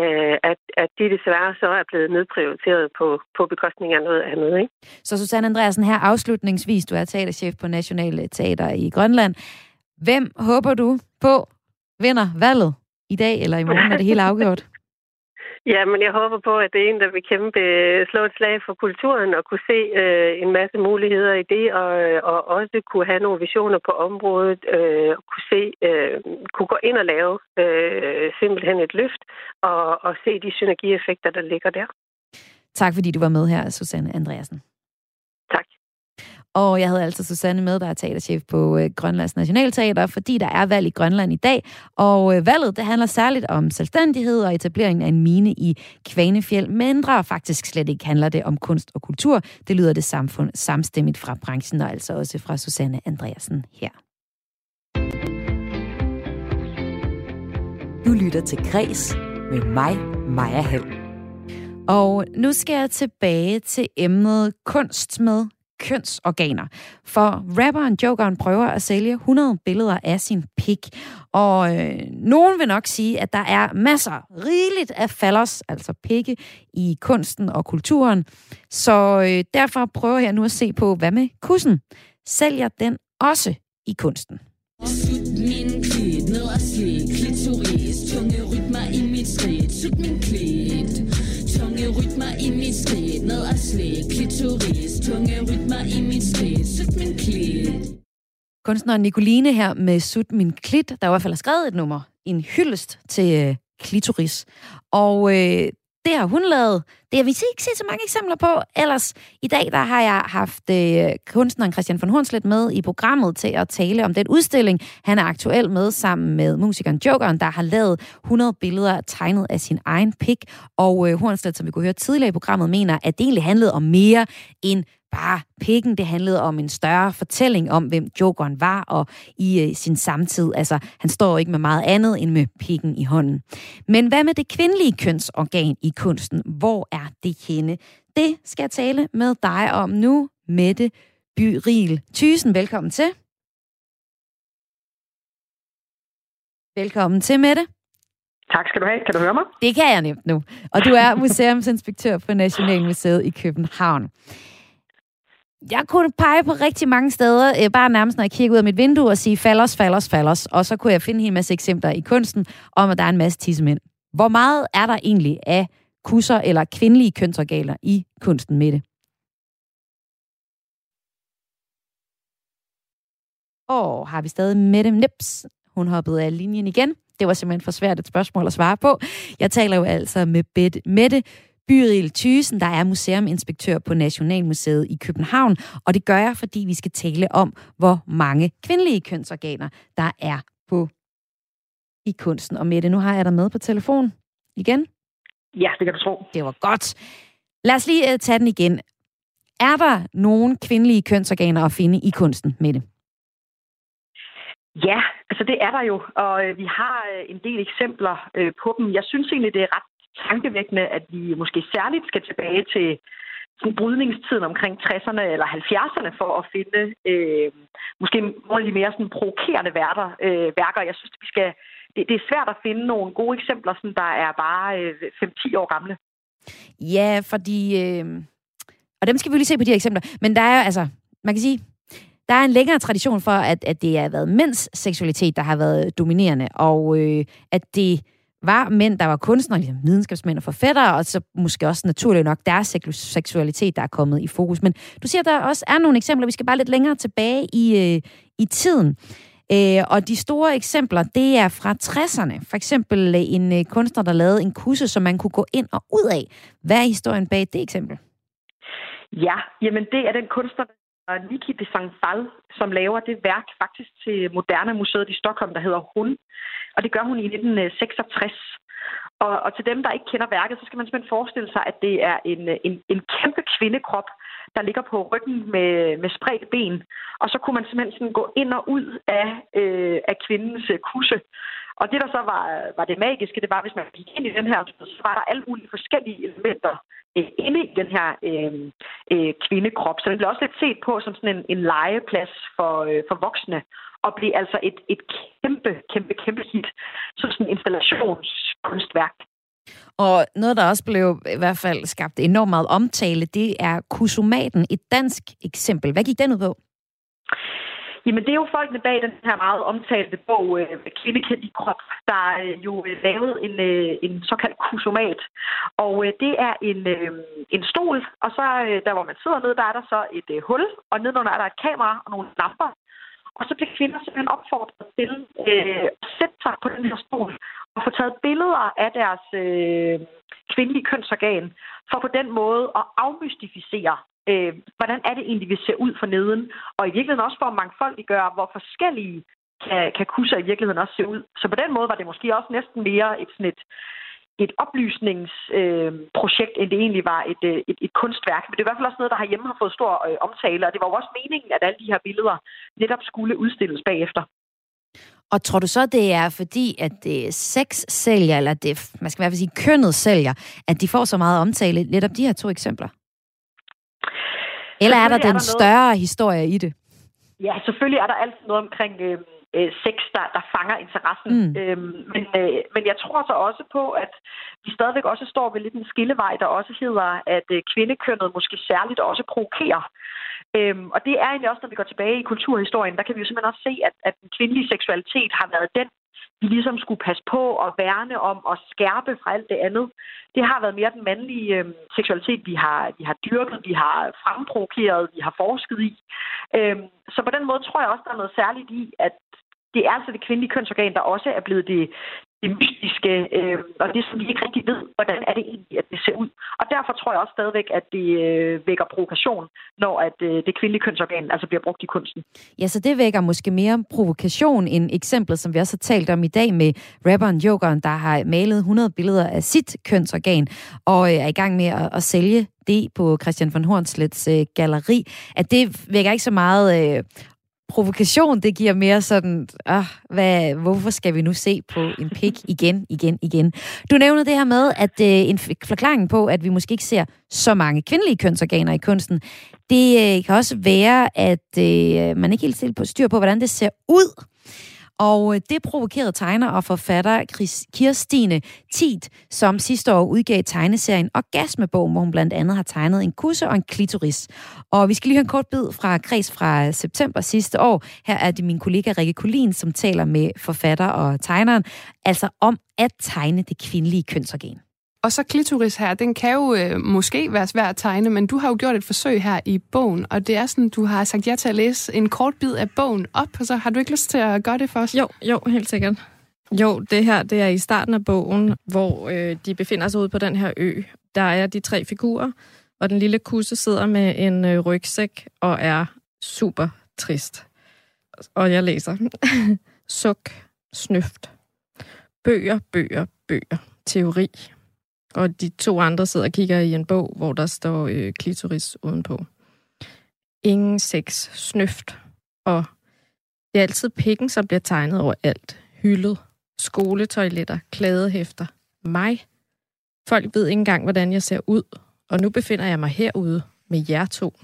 øh, at, at de desværre så er blevet nedprioriteret på, på bekostning af noget andet. Ikke? Så Susanne Andreasen, her afslutningsvis, du er teaterchef på Nationale Teater i Grønland. Hvem håber du på vinder valget i dag eller i morgen? Er det helt afgjort? *laughs* Ja, men jeg håber på, at det er en, der vil kæmpe, øh, slå et slag for kulturen og kunne se øh, en masse muligheder i det, og, øh, og også kunne have nogle visioner på området, øh, og kunne se, øh, kunne gå ind og lave øh, simpelthen et løft, og, og se de synergieffekter, der ligger der. Tak fordi du var med her, Susanne Andreasen. Og jeg havde altså Susanne med, der er teaterchef på øh, Grønlands Nationalteater, fordi der er valg i Grønland i dag. Og øh, valget, det handler særligt om selvstændighed og etableringen af en mine i Kvanefjeld, men faktisk slet ikke handler det om kunst og kultur. Det lyder det samfund samstemmigt fra branchen, og altså også fra Susanne Andreasen her. Du lytter til Græs med mig, Maja Hall. Og nu skal jeg tilbage til emnet kunst med kønsorganer. For rapperen Jokeren prøver at sælge 100 billeder af sin pik. Og øh, nogen vil nok sige, at der er masser, rigeligt af fallers, altså pikke, i kunsten og kulturen. Så øh, derfor prøver jeg nu at se på, hvad med kussen? Sælger den også i kunsten? min klit, ned og slik, klitoris, tunge rytmer i mit skridt, sut min klit i mit skridt Ned og slik, klitoris Tunge rytmer i mit skridt Sut min klit Kunstneren Nicoline her med Sut min klit, der i hvert fald har skrevet et nummer, en hyldest til øh, klitoris. Og øh, det har hun lavet. Det har vi ikke set så mange eksempler på. Ellers i dag der har jeg haft øh, kunstneren Christian von Hornslet med i programmet til at tale om den udstilling, han er aktuel med sammen med musikeren Jokeren, der har lavet 100 billeder tegnet af sin egen pik. Og øh, Hornslet, som vi kunne høre tidligere i programmet, mener, at det egentlig handlede om mere end bare pikken. Det handlede om en større fortælling om, hvem Jokeren var og i øh, sin samtid. Altså, han står ikke med meget andet end med pikken i hånden. Men hvad med det kvindelige kønsorgan i kunsten? Hvor er det henne? Det skal jeg tale med dig om nu, Mette Byril Thysen. Velkommen til. Velkommen til, Mette. Tak skal du have. Kan du høre mig? Det kan jeg nemt nu. Og du er *laughs* museumsinspektør på Nationalmuseet i København jeg kunne pege på rigtig mange steder, øh, bare nærmest når jeg kigger ud af mit vindue og sige falders, falders, falders. Og så kunne jeg finde en masse eksempler i kunsten om, at der er en masse tissemænd. Hvor meget er der egentlig af kusser eller kvindelige kønsorganer i kunsten med det? Og har vi stadig Mette Nips? Hun hoppede af linjen igen. Det var simpelthen for svært et spørgsmål at svare på. Jeg taler jo altså med Mette Byril Thysen, der er museuminspektør på Nationalmuseet i København. Og det gør jeg, fordi vi skal tale om, hvor mange kvindelige kønsorganer, der er på i kunsten. Og Mette, nu har jeg dig med på telefon igen. Ja, det kan du tro. Det var godt. Lad os lige uh, tage den igen. Er der nogle kvindelige kønsorganer at finde i kunsten, Mette? Ja, altså det er der jo, og øh, vi har øh, en del eksempler øh, på dem. Jeg synes egentlig, det er ret tankevækkende, at vi måske særligt skal tilbage til sådan brydningstiden omkring 60'erne eller 70'erne for at finde øh, måske nogle af de mere sådan provokerende værter, øh, værker. Jeg synes, vi skal det, det er svært at finde nogle gode eksempler, som der er bare øh, 5-10 år gamle. Ja, fordi... Øh, og dem skal vi lige se på de her eksempler. Men der er altså, man kan sige, der er en længere tradition for, at, at det har været mænds seksualitet, der har været dominerende, og øh, at det var mænd, der var kunstnere, ligesom videnskabsmænd og forfattere, og så måske også naturligt nok deres seksualitet, der er kommet i fokus. Men du siger, at der også er nogle eksempler, vi skal bare lidt længere tilbage i, øh, i tiden. Øh, og de store eksempler, det er fra 60'erne. For eksempel øh, en øh, kunstner, der lavede en kusse, som man kunne gå ind og ud af. Hvad er historien bag det eksempel? Ja, jamen det er den kunstner, Niki de Sangfal, som laver det værk faktisk til Moderne Museet i Stockholm, der hedder Hun. Og det gør hun i 1966. Og, og til dem, der ikke kender værket, så skal man simpelthen forestille sig, at det er en, en, en kæmpe kvindekrop, der ligger på ryggen med, med spredt ben. Og så kunne man simpelthen sådan gå ind og ud af, øh, af kvindens kusse. Og det, der så var, var det magiske, det var, hvis man gik ind i den her, så var der alle mulige forskellige elementer øh, inde i den her øh, øh, kvindekrop. Så den blev også lidt set på som sådan en, en legeplads for, øh, for voksne, og blev altså et, et kæmpe, kæmpe, kæmpe hit. Så sådan en installationskunstværk. Og noget, der også blev i hvert fald skabt enormt meget omtale, det er Kusumaten, et dansk eksempel. Hvad gik den ud på? Jamen, det er jo folkene bag den her meget omtalte bog, øh, Kvindekendt i krop, der øh, jo øh, lavede en, en såkaldt kusomat. Og det er en, en stol, og så der, hvor man sidder nede, der er der så et hul, og nedenunder er der et kamera og nogle lamper. Og så bliver kvinder simpelthen opfordret til øh, at sætte sig på den her stol og få taget billeder af deres øh, kvindelige kønsorgan, for på den måde at afmystificere øh, hvordan er det egentlig, vi ser ud for neden? Og i virkeligheden også for at mangfoldiggøre, hvor forskellige kan, kan kusser i virkeligheden også se ud. Så på den måde var det måske også næsten mere et, sådan et, et oplysningsprojekt, øh, end det egentlig var et, øh, et, et kunstværk. Men det er i hvert fald også noget, der herhjemme har fået stor øh, omtale, og det var jo også meningen, at alle de her billeder netop skulle udstilles bagefter. Og tror du så, det er fordi, at det sex sælger, eller det, man skal i hvert fald sige kønnet sælger, at de får så meget omtale, netop de her to eksempler? Eller er der den er der større noget... historie i det? Ja, selvfølgelig er der altid noget omkring øh, øh, sex, der, der fanger interessen. Mm. Øhm, men, øh, men jeg tror så også på, at vi stadigvæk også står ved lidt en skillevej, der også hedder, at øh, kvindekønnet måske særligt også provokerer. Øhm, og det er egentlig også, når vi går tilbage i kulturhistorien, der kan vi jo simpelthen også se, at, at den kvindelige seksualitet har været den, vi ligesom skulle passe på og værne om og skærpe fra alt det andet. Det har været mere den mandlige øh, seksualitet, vi har, vi har dyrket, vi har fremprovokeret, vi har forsket i. Øh, så på den måde tror jeg også, der er noget særligt i, at det er altså det kvindelige kønsorgan, der også er blevet det, det mystiske, øh, og det, som vi ikke rigtig ved, hvordan er det egentlig, at det ser ud. Og derfor tror jeg også stadigvæk, at det øh, vækker provokation, når at øh, det kvindelige kønsorgan altså bliver brugt i kunsten. Ja, så det vækker måske mere provokation end eksemplet, som vi også har talt om i dag med rapperen Jokeren, der har malet 100 billeder af sit kønsorgan og øh, er i gang med at, at sælge det på Christian von Hornslets øh, galleri, at det vækker ikke så meget øh, provokation, det giver mere sådan, ah, hvad, hvorfor skal vi nu se på en pik igen, igen, igen? Du nævnte det her med, at øh, en forklaring på, at vi måske ikke ser så mange kvindelige kønsorganer i kunsten, det øh, kan også være, at øh, man ikke helt stille på styr på, hvordan det ser ud. Og øh, det provokerede tegner og forfatter Kirstine Tit, som sidste år udgav tegneserien Orgasmebog, hvor hun blandt andet har tegnet en kusse og en klitoris. Og vi skal lige høre en kort bid fra Kreds fra øh, september sidste år. Her er det min kollega Rikke Kulin, som taler med forfatter og tegneren, altså om at tegne det kvindelige kønsorgan. Og så klitoris her, den kan jo øh, måske være svær at tegne, men du har jo gjort et forsøg her i bogen, og det er sådan, du har sagt ja til at læse en kort bid af bogen op, og så har du ikke lyst til at gøre det for os? Jo, jo, helt sikkert. Jo, det her det er i starten af bogen, hvor øh, de befinder sig ude på den her ø. Der er de tre figurer, og den lille kusse sidder med en øh, rygsæk og er super trist. Og jeg læser. *laughs* Suk, snøft. Bøger, bøger, bøger. Teori, og de to andre sidder og kigger i en bog, hvor der står øh, klitoris udenpå. Ingen sex, snøft. Og det er altid pikken, som bliver tegnet over alt. Hyldet, skoletoiletter, klædehæfter. Mig. Folk ved ikke engang, hvordan jeg ser ud. Og nu befinder jeg mig herude med jer to.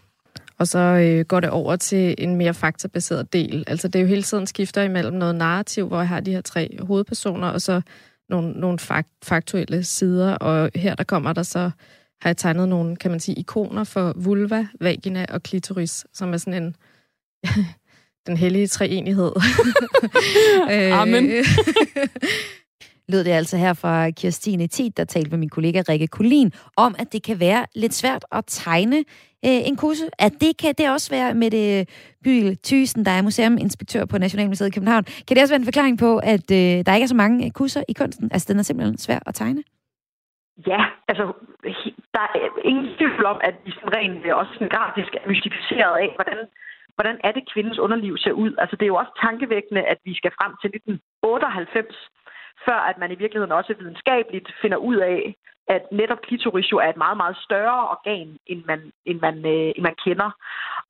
og så øh, går det over til en mere faktabaseret del. Altså det er jo hele tiden skifter imellem noget narrativ, hvor jeg har de her tre hovedpersoner, og så nogle, nogle fakt, faktuelle sider, og her der kommer der så, har jeg tegnet nogle, kan man sige, ikoner for vulva, vagina og klitoris, som er sådan en, *laughs* den hellige treenighed. *laughs* Amen. *laughs* lød det altså her fra Kirstine Tid, der talte med min kollega Rikke Kulin, om at det kan være lidt svært at tegne øh, en kusse. At det kan det også være med det Byl Thysen, der er museuminspektør på Nationalmuseet i København. Kan det også være en forklaring på, at øh, der ikke er så mange øh, kusser i kunsten? Altså, den er simpelthen svær at tegne? Ja, altså, der er ingen tvivl om, at vi sådan rent også sådan grafisk er mystificeret af, hvordan, hvordan er det, kvindens underliv ser ud. Altså, det er jo også tankevækkende, at vi skal frem til 1998, før at man i virkeligheden også videnskabeligt finder ud af, at netop klitoris jo er et meget, meget større organ, end man, end man, øh, end man kender.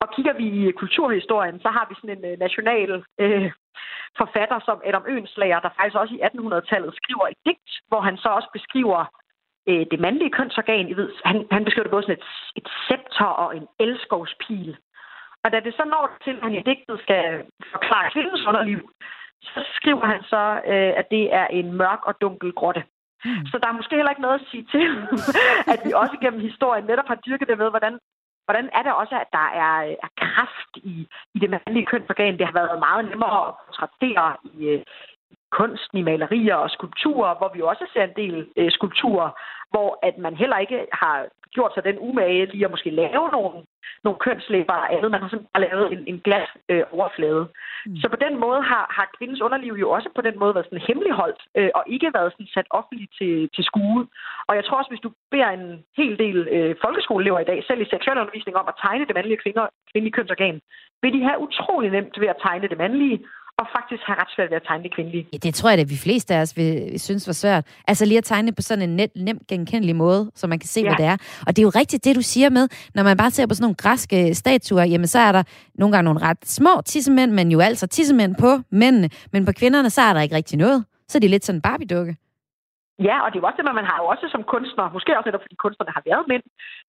Og kigger vi i kulturhistorien, så har vi sådan en øh, national øh, forfatter som Adam Øenslager, der faktisk også i 1800-tallet skriver et digt, hvor han så også beskriver øh, det mandlige kønsorgan. I ved, han, han beskriver det både som et, et scepter og en elskovspil. Og da det så når til, at han i digtet skal forklare kvindens underliv, så skriver han så, øh, at det er en mørk og dunkel grotte. Hmm. Så der er måske heller ikke noget at sige til, *laughs* at vi også gennem historien netop har dyrket det med, hvordan, hvordan er det også, at der er, er kraft i, i det mandlige kønsorgan. Det har været meget nemmere at portrættere i, øh, kunsten, i malerier og skulpturer, hvor vi også ser en del øh, skulpturer, hvor at man heller ikke har gjort sig den umage lige at måske lave nogle, nogle kønslæber og andet. Man har simpelthen bare lavet en, en glas øh, overflade. Mm. Så på den måde har, har kvindens underliv jo også på den måde været sådan hemmeligholdt, øh, og ikke været sådan sat offentligt til, til skue. Og jeg tror også, hvis du beder en hel del øh, folkeskoleelever i dag, selv i seksualundervisning, om at tegne det mandlige kvinder, kvindelige kønsorgan, vil de have utrolig nemt ved at tegne det mandlige, og faktisk har ret svært ved at tegne det kvindelige. Ja, det tror jeg, at vi fleste af os vil, synes var svært. Altså lige at tegne på sådan en net, nemt genkendelig måde, så man kan se, ja. hvad det er. Og det er jo rigtigt, det du siger med, når man bare ser på sådan nogle græske statuer, jamen så er der nogle gange nogle ret små tissemænd, men jo altså tissemænd på mændene. Men på kvinderne, så er der ikke rigtig noget. Så er de lidt sådan en Barbie-dukke. Ja, og det er jo også det, man har jo også som kunstner, måske også netop fordi kunstnerne har været mænd,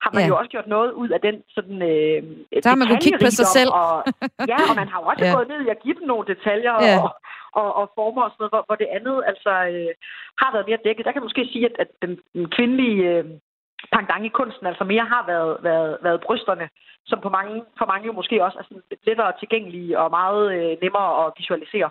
har man ja. jo også gjort noget ud af den sådan øh, Så har man kunne kigge på sig selv. og, ja, og man har jo også *laughs* ja. gået ned i at give dem nogle detaljer ja. og, og, og former og sådan noget, hvor, hvor det andet altså øh, har været mere dækket. Der kan man måske sige, at, at den, den kvindelige øh, pangdang i kunsten altså mere har været, været, været brysterne, som på mange, for mange jo måske også er sådan lettere tilgængelige og meget øh, nemmere at visualisere.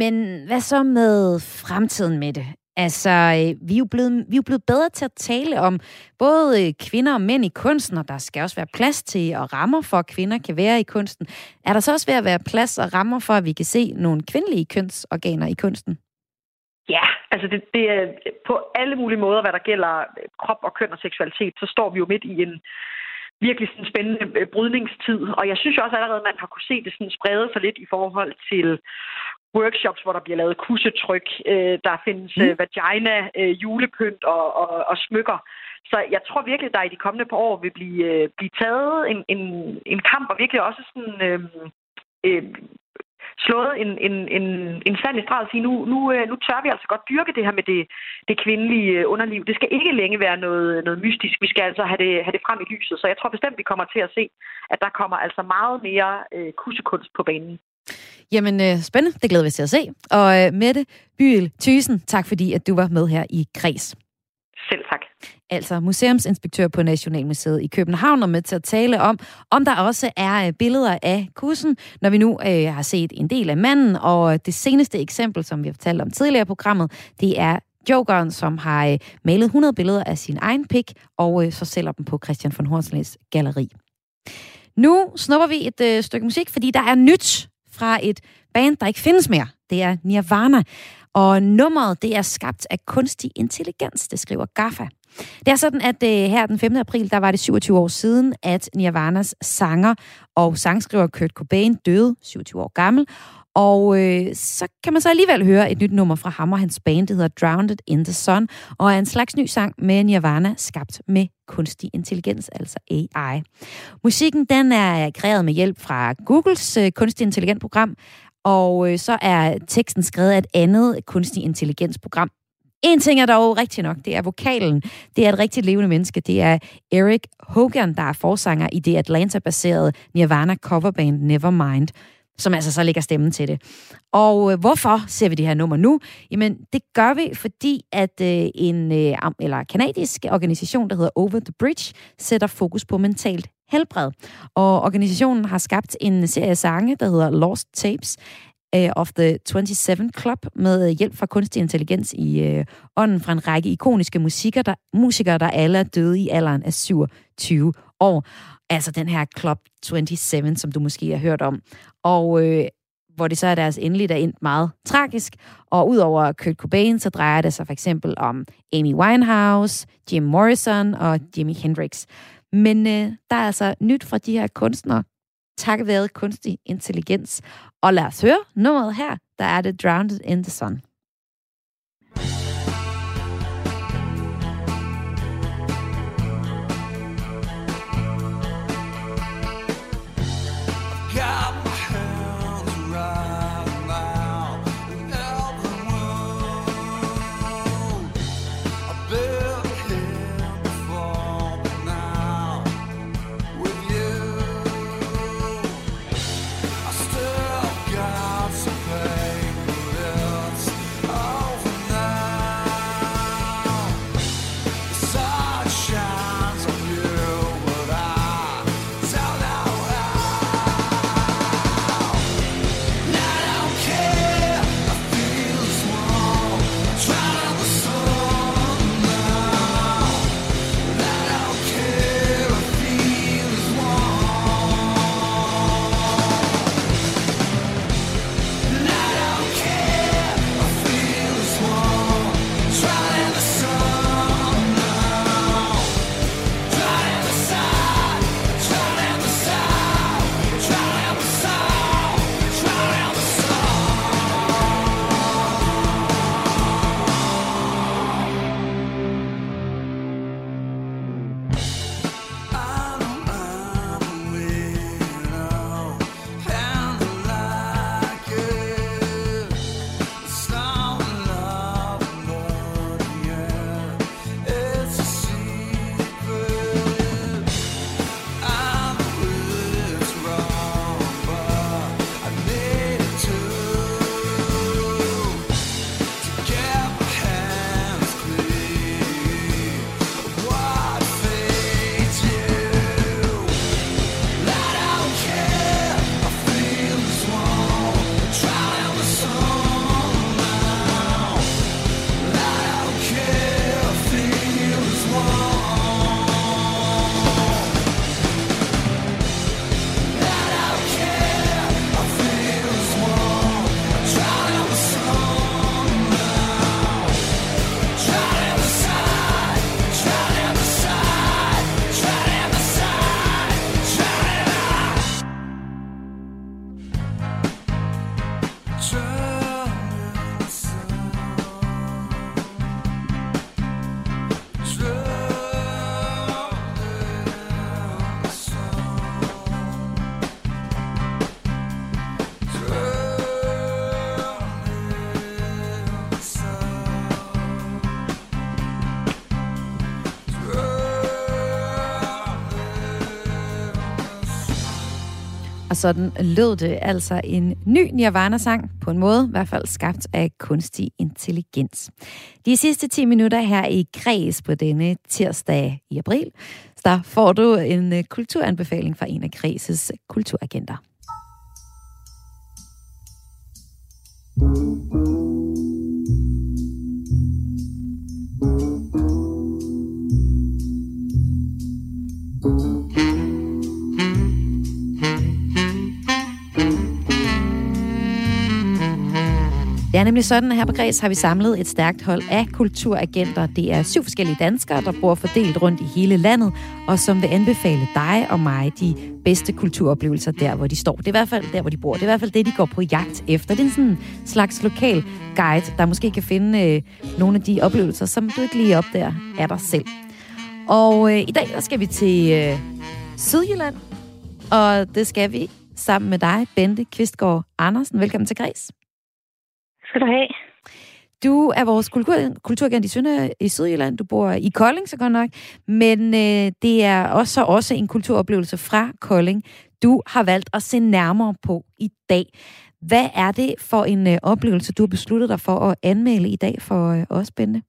Men hvad så med fremtiden med det? Altså, øh, vi er, jo blevet, vi er jo blevet bedre til at tale om både øh, kvinder og mænd i kunsten, og der skal også være plads til og rammer for, at kvinder kan være i kunsten. Er der så også ved at være plads og rammer for, at vi kan se nogle kvindelige kønsorganer i kunsten? Ja, altså det, det er på alle mulige måder, hvad der gælder øh, krop og køn og seksualitet, så står vi jo midt i en virkelig sådan spændende brydningstid. Og jeg synes også allerede, at man har kunne se det sådan sprede sig lidt i forhold til workshops, hvor der bliver lavet kussetryk. Øh, der findes mm. øh, vagina, øh, julepynt og, og, og smykker. Så jeg tror virkelig, der i de kommende par år vil blive, øh, blive taget en, en, en kamp, og virkelig også sådan... Øh, øh, slået en, en, en, en sand i streg og sige, nu, nu, øh, nu tør vi altså godt dyrke det her med det, det kvindelige øh, underliv. Det skal ikke længe være noget, noget mystisk. Vi skal altså have det, have det frem i lyset. Så jeg tror bestemt, vi kommer til at se, at der kommer altså meget mere øh, kussekunst på banen. Jamen, øh, spændende. Det glæder vi til at se. Og øh, Mette Byel Thysen, tak fordi, at du var med her i Kreds. Selv tak. Altså museumsinspektør på Nationalmuseet i København, og med til at tale om, om der også er øh, billeder af kussen, når vi nu øh, har set en del af manden. Og det seneste eksempel, som vi har fortalt om tidligere i programmet, det er Jokeren, som har øh, malet 100 billeder af sin egen pik, og øh, så sælger dem på Christian von Horslets galleri. Nu snupper vi et øh, stykke musik, fordi der er nyt fra et band, der ikke findes mere. Det er Nirvana. Og nummeret, det er skabt af kunstig intelligens, det skriver GAFA. Det er sådan, at øh, her den 5. april, der var det 27 år siden, at Nirvanas sanger og sangskriver Kurt Cobain døde, 27 år gammel. Og øh, så kan man så alligevel høre et nyt nummer fra ham og hans band, der hedder Drowned in the Sun, og er en slags ny sang med Nirvana, skabt med kunstig intelligens, altså AI. Musikken den er kreeret med hjælp fra Googles øh, kunstig intelligent program, og øh, så er teksten skrevet af et andet kunstig intelligens program, En ting er dog rigtig nok, det er vokalen. Det er et rigtigt levende menneske. Det er Eric Hogan, der er forsanger i det Atlanta-baserede Nirvana coverband Nevermind som altså så lægger stemmen til det. Og øh, hvorfor ser vi det her nummer nu? Jamen, det gør vi, fordi at øh, en øh, eller kanadisk organisation, der hedder Over the Bridge, sætter fokus på mentalt helbred. Og organisationen har skabt en serie sange, der hedder Lost Tapes, øh, of the 27 Club med øh, hjælp fra kunstig intelligens i øh, ånden fra en række ikoniske musikere, der, musikere, der alle er døde i alderen af 27 år. Altså den her Club 27, som du måske har hørt om. Og øh, hvor det så er deres endelige, der endt meget tragisk. Og udover Kurt Cobain, så drejer det sig for eksempel om Amy Winehouse, Jim Morrison og Jimi Hendrix. Men øh, der er altså nyt fra de her kunstnere, takket være kunstig intelligens. Og lad os høre nummeret her, der er det Drowned in the Sun. Sådan lød det altså en ny Nirvana-sang, på en måde i hvert fald skabt af kunstig intelligens. De sidste 10 minutter her i Græs på denne tirsdag i april, der får du en øh, kulturanbefaling fra en af Græses kulturagenter. Det nemlig sådan, at her på Græs har vi samlet et stærkt hold af kulturagenter. Det er syv forskellige danskere, der bor fordelt rundt i hele landet, og som vil anbefale dig og mig de bedste kulturoplevelser der, hvor de står. Det er i hvert fald der, hvor de bor. Det er i hvert fald det, de går på jagt efter. Det er sådan en slags lokal guide, der måske kan finde øh, nogle af de oplevelser, som du ikke lige opdager af dig selv. Og øh, i dag der skal vi til øh, Sydjylland, og det skal vi sammen med dig, Bente Kvistgaard Andersen. Velkommen til Græs skal du have. Du er vores kultur, kulturagent i, Sønder, i Sydjylland. Du bor i Kolding, så godt nok. Men øh, det er også, også en kulturoplevelse fra Kolding, du har valgt at se nærmere på i dag. Hvad er det for en øh, oplevelse, du har besluttet dig for at anmelde i dag for øh, os, Bente?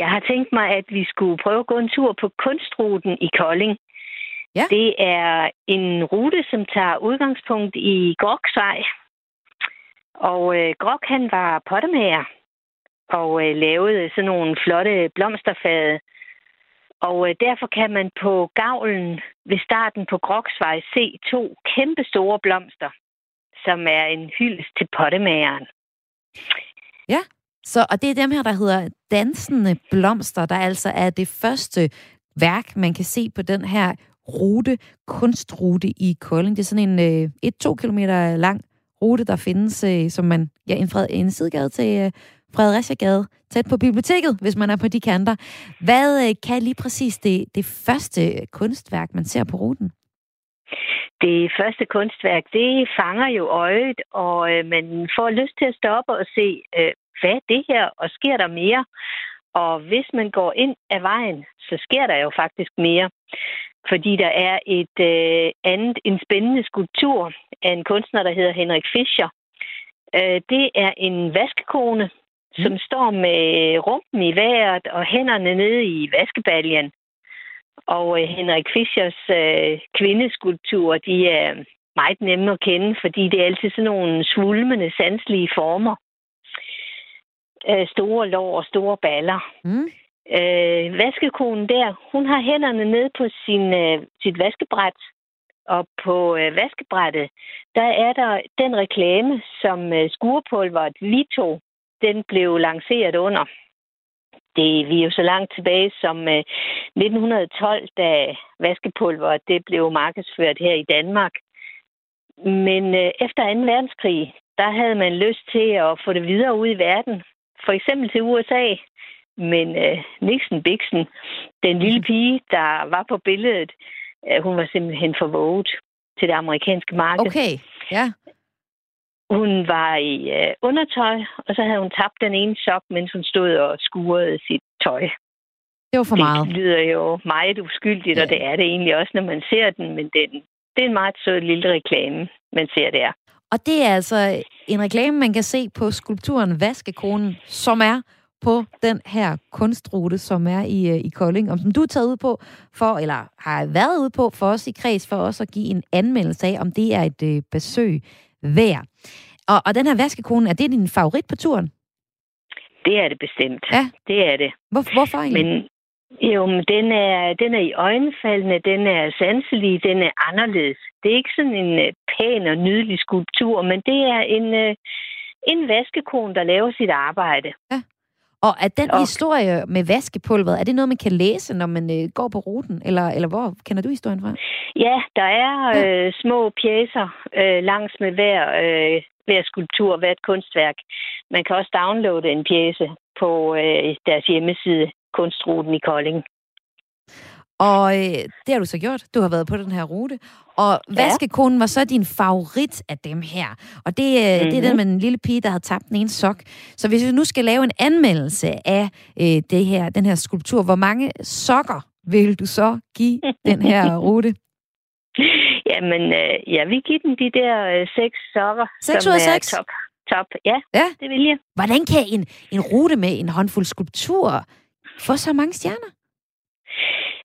Jeg har tænkt mig, at vi skulle prøve at gå en tur på kunstruten i Kolding. Ja. Det er en rute, som tager udgangspunkt i Groksvej. Og øh, Grok, han var pottemager og øh, lavede sådan nogle flotte blomsterfade. Og øh, derfor kan man på gavlen ved starten på Groksvej se to kæmpe store blomster, som er en hyldest til pottemageren. Ja, så, og det er dem her, der hedder Dansende Blomster, der altså er det første værk, man kan se på den her rute, kunstrute i Kolding. Det er sådan en øh, et to km lang rute, der findes, øh, som man, ja, en, fred, en sidegade til øh, Fredericia tæt på biblioteket, hvis man er på de kanter. Hvad øh, kan lige præcis det, det første kunstværk, man ser på ruten? Det første kunstværk, det fanger jo øjet, og øh, man får lyst til at stoppe og se, øh, hvad er det her, og sker der mere? Og hvis man går ind ad vejen, så sker der jo faktisk mere. Fordi der er et øh, andet, en spændende skulptur af en kunstner, der hedder Henrik Fischer. Øh, det er en vaskekone, mm. som står med rumpen i vejret og hænderne nede i vaskebaljen. Og øh, Henrik Fischers øh, kvindeskulpturer, de er meget nemme at kende, fordi det er altid sådan nogle svulmende, sanselige former øh, store lår og store baller. Mm. Øh, vaskekonen der, hun har hænderne nede på sin, øh, sit vaskebræt, og på øh, vaskebrættet, der er der den reklame, som øh, skurpulveret Vito, den blev lanceret under. Det vi er jo så langt tilbage som øh, 1912, da vaskepulveret det blev markedsført her i Danmark. Men øh, efter 2. verdenskrig, der havde man lyst til at få det videre ud i verden for eksempel til USA. Men uh, Nixon Bixen, den lille mhm. pige, der var på billedet, uh, hun var simpelthen for våget til det amerikanske marked. Okay, ja. Hun var i uh, undertøj, og så havde hun tabt den ene sok, mens hun stod og skurede sit tøj. Det var for det meget. Det lyder jo meget uskyldigt, ja. og det er det egentlig også, når man ser den, men den, det er en meget sød lille reklame, man ser der. Og det er altså en reklame, man kan se på skulpturen Vaskekonen, som er på den her kunstrute, som er i, øh, i Kolding, og som du er taget ud på for, eller har været ude på for os i kreds, for os at give en anmeldelse af, om det er et øh, besøg værd. Og, og den her vaskekone, er det din favorit på turen? Det er det bestemt. Ja. Det er det. Hvor, hvorfor egentlig? Men jo, men den er, den er i øjenfaldene, den er sanselig, den er anderledes. Det er ikke sådan en uh, pæn og nydelig skulptur, men det er en, uh, en vaskekone, der laver sit arbejde. Ja. Og er den og... historie med vaskepulveret, er det noget, man kan læse, når man uh, går på ruten? Eller, eller hvor kender du historien fra? Ja, der er ja. uh, små pjæser uh, langs med hver, uh, hver skulptur, hvert kunstværk. Man kan også downloade en pjæse på uh, deres hjemmeside kunstruten i Kolding. Og øh, det har du så gjort. Du har været på den her rute. Og ja. vaskekonen var så din favorit af dem her. Og det, øh, mm-hmm. det er den mhm. med den lille pige, der havde tabt den ene sok. Så hvis vi nu skal lave en anmeldelse af øh, det her, den her skulptur, hvor mange sokker vil du så give den her *laughs* rute? Jamen, øh, jeg vil give den de der øh, seks sokker. 6 ud af 6? Top. top. Ja, ja, det vil jeg. Hvordan kan en, en rute med en håndfuld skulpturer få så mange stjerner?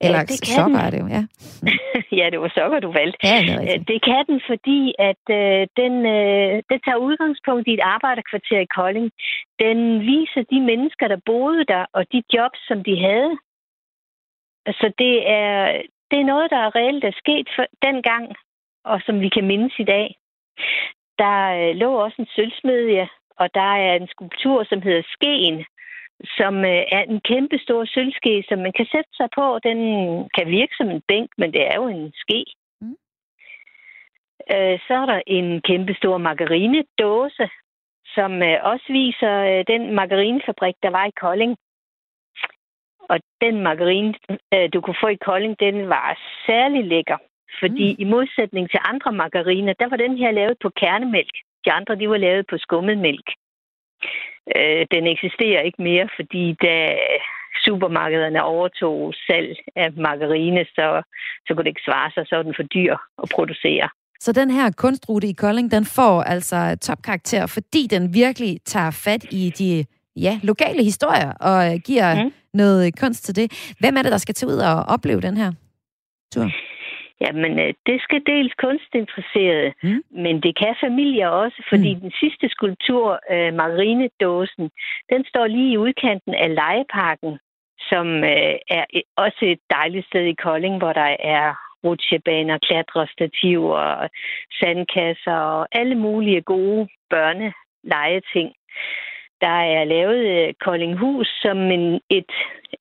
Eller det kan sokker den. er det jo, ja. *laughs* ja, det var sokker, du valgte. Ja, det, øh, det kan den, fordi at øh, den, øh, den tager udgangspunkt i et arbejderkvarter i Kolding. Den viser de mennesker, der boede der, og de jobs, som de havde. Så det er, det er noget, der er reelt er sket for, dengang, og som vi kan mindes i dag. Der øh, lå også en sølvsmedje, og der er en skulptur, som hedder Skeen, som øh, er en kæmpe stor sølvske, som man kan sætte sig på. Den kan virke som en bænk, men det er jo en ske. Mm. Øh, så er der en kæmpe stor margarinedåse, som øh, også viser den margarinefabrik, der var i Kolding. Og den margarine, du kunne få i Kolding, den var særlig lækker. Fordi mm. i modsætning til andre margariner, der var den her lavet på kernemælk. De andre, de var lavet på skummet mælk. Øh, den eksisterer ikke mere, fordi da supermarkederne overtog salg af margarine, så, så kunne det ikke svare sig, så var den for dyr at producere. Så den her kunstrute i Kolding, den får altså topkarakter, fordi den virkelig tager fat i de ja, lokale historier og giver mm. noget kunst til det. Hvem er det, der skal tage ud og opleve den her tur? Jamen, øh, det skal dels kunstinteresserede, mm. men det kan familier også, fordi mm. den sidste skulptur, øh, Marinedåsen, den står lige i udkanten af legeparken, som øh, er også et dejligt sted i Kolding, hvor der er rutsjebaner, klatrestativer, sandkasser og alle mulige gode børnelejeting. Der er lavet øh, Koldinghus som en, et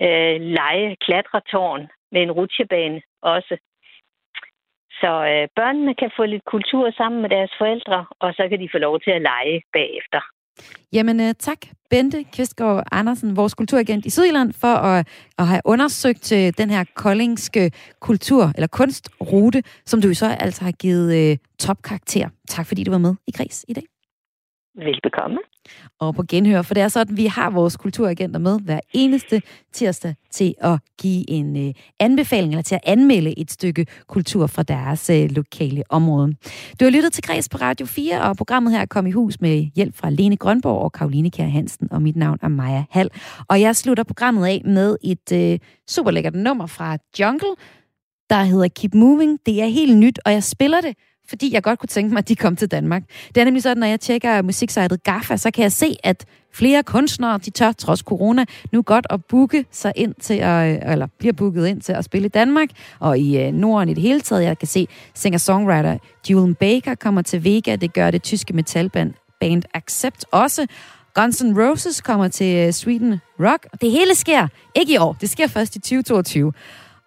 øh, leje-klatretårn med en rutsjebane også. Så øh, børnene kan få lidt kultur sammen med deres forældre, og så kan de få lov til at lege bagefter. Jamen øh, tak, Bente Kvistgaard Andersen, vores kulturagent i Sydjylland, for at, at have undersøgt øh, den her koldingske kultur- eller kunstrute, som du så altså har givet øh, topkarakter. Tak fordi du var med i Græs i dag. Velbekomme. Og på genhør, for det er sådan, at vi har vores kulturagenter med hver eneste tirsdag til at give en øh, anbefaling, eller til at anmelde et stykke kultur fra deres øh, lokale område. Du har lyttet til Græs på Radio 4, og programmet her kom i hus med hjælp fra Lene Grønborg og Karoline Kjær Hansen, og mit navn er Maja Hall. Og jeg slutter programmet af med et øh, super lækkert nummer fra Jungle, der hedder Keep Moving. Det er helt nyt, og jeg spiller det fordi jeg godt kunne tænke mig, at de kom til Danmark. Det er nemlig sådan, når jeg tjekker musiksejtet GAFA, så kan jeg se, at flere kunstnere, de tør trods corona, nu godt at booke sig ind til at, eller bliver booket ind til at spille i Danmark, og i øh, Norden i det hele taget. Jeg kan se singer-songwriter Julian Baker kommer til Vega, det gør det tyske metalband band Accept også. Guns N' Roses kommer til øh, Sweden Rock. Det hele sker ikke i år, det sker først i 2022.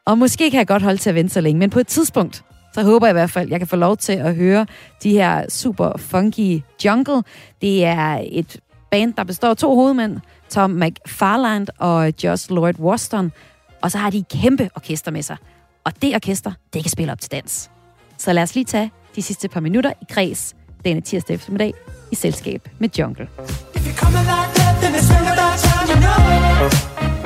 Og måske kan jeg godt holde til at vente så længe, men på et tidspunkt, så håber jeg i hvert fald, at jeg kan få lov til at høre de her super funky jungle. Det er et band, der består af to hovedmænd, Tom McFarland og Josh Lloyd Waston. Og så har de et kæmpe orkester med sig. Og det orkester, det kan spille op til dans. Så lad os lige tage de sidste par minutter i kreds denne tirsdag eftermiddag i selskab med Jungle. If you're then it's time you know.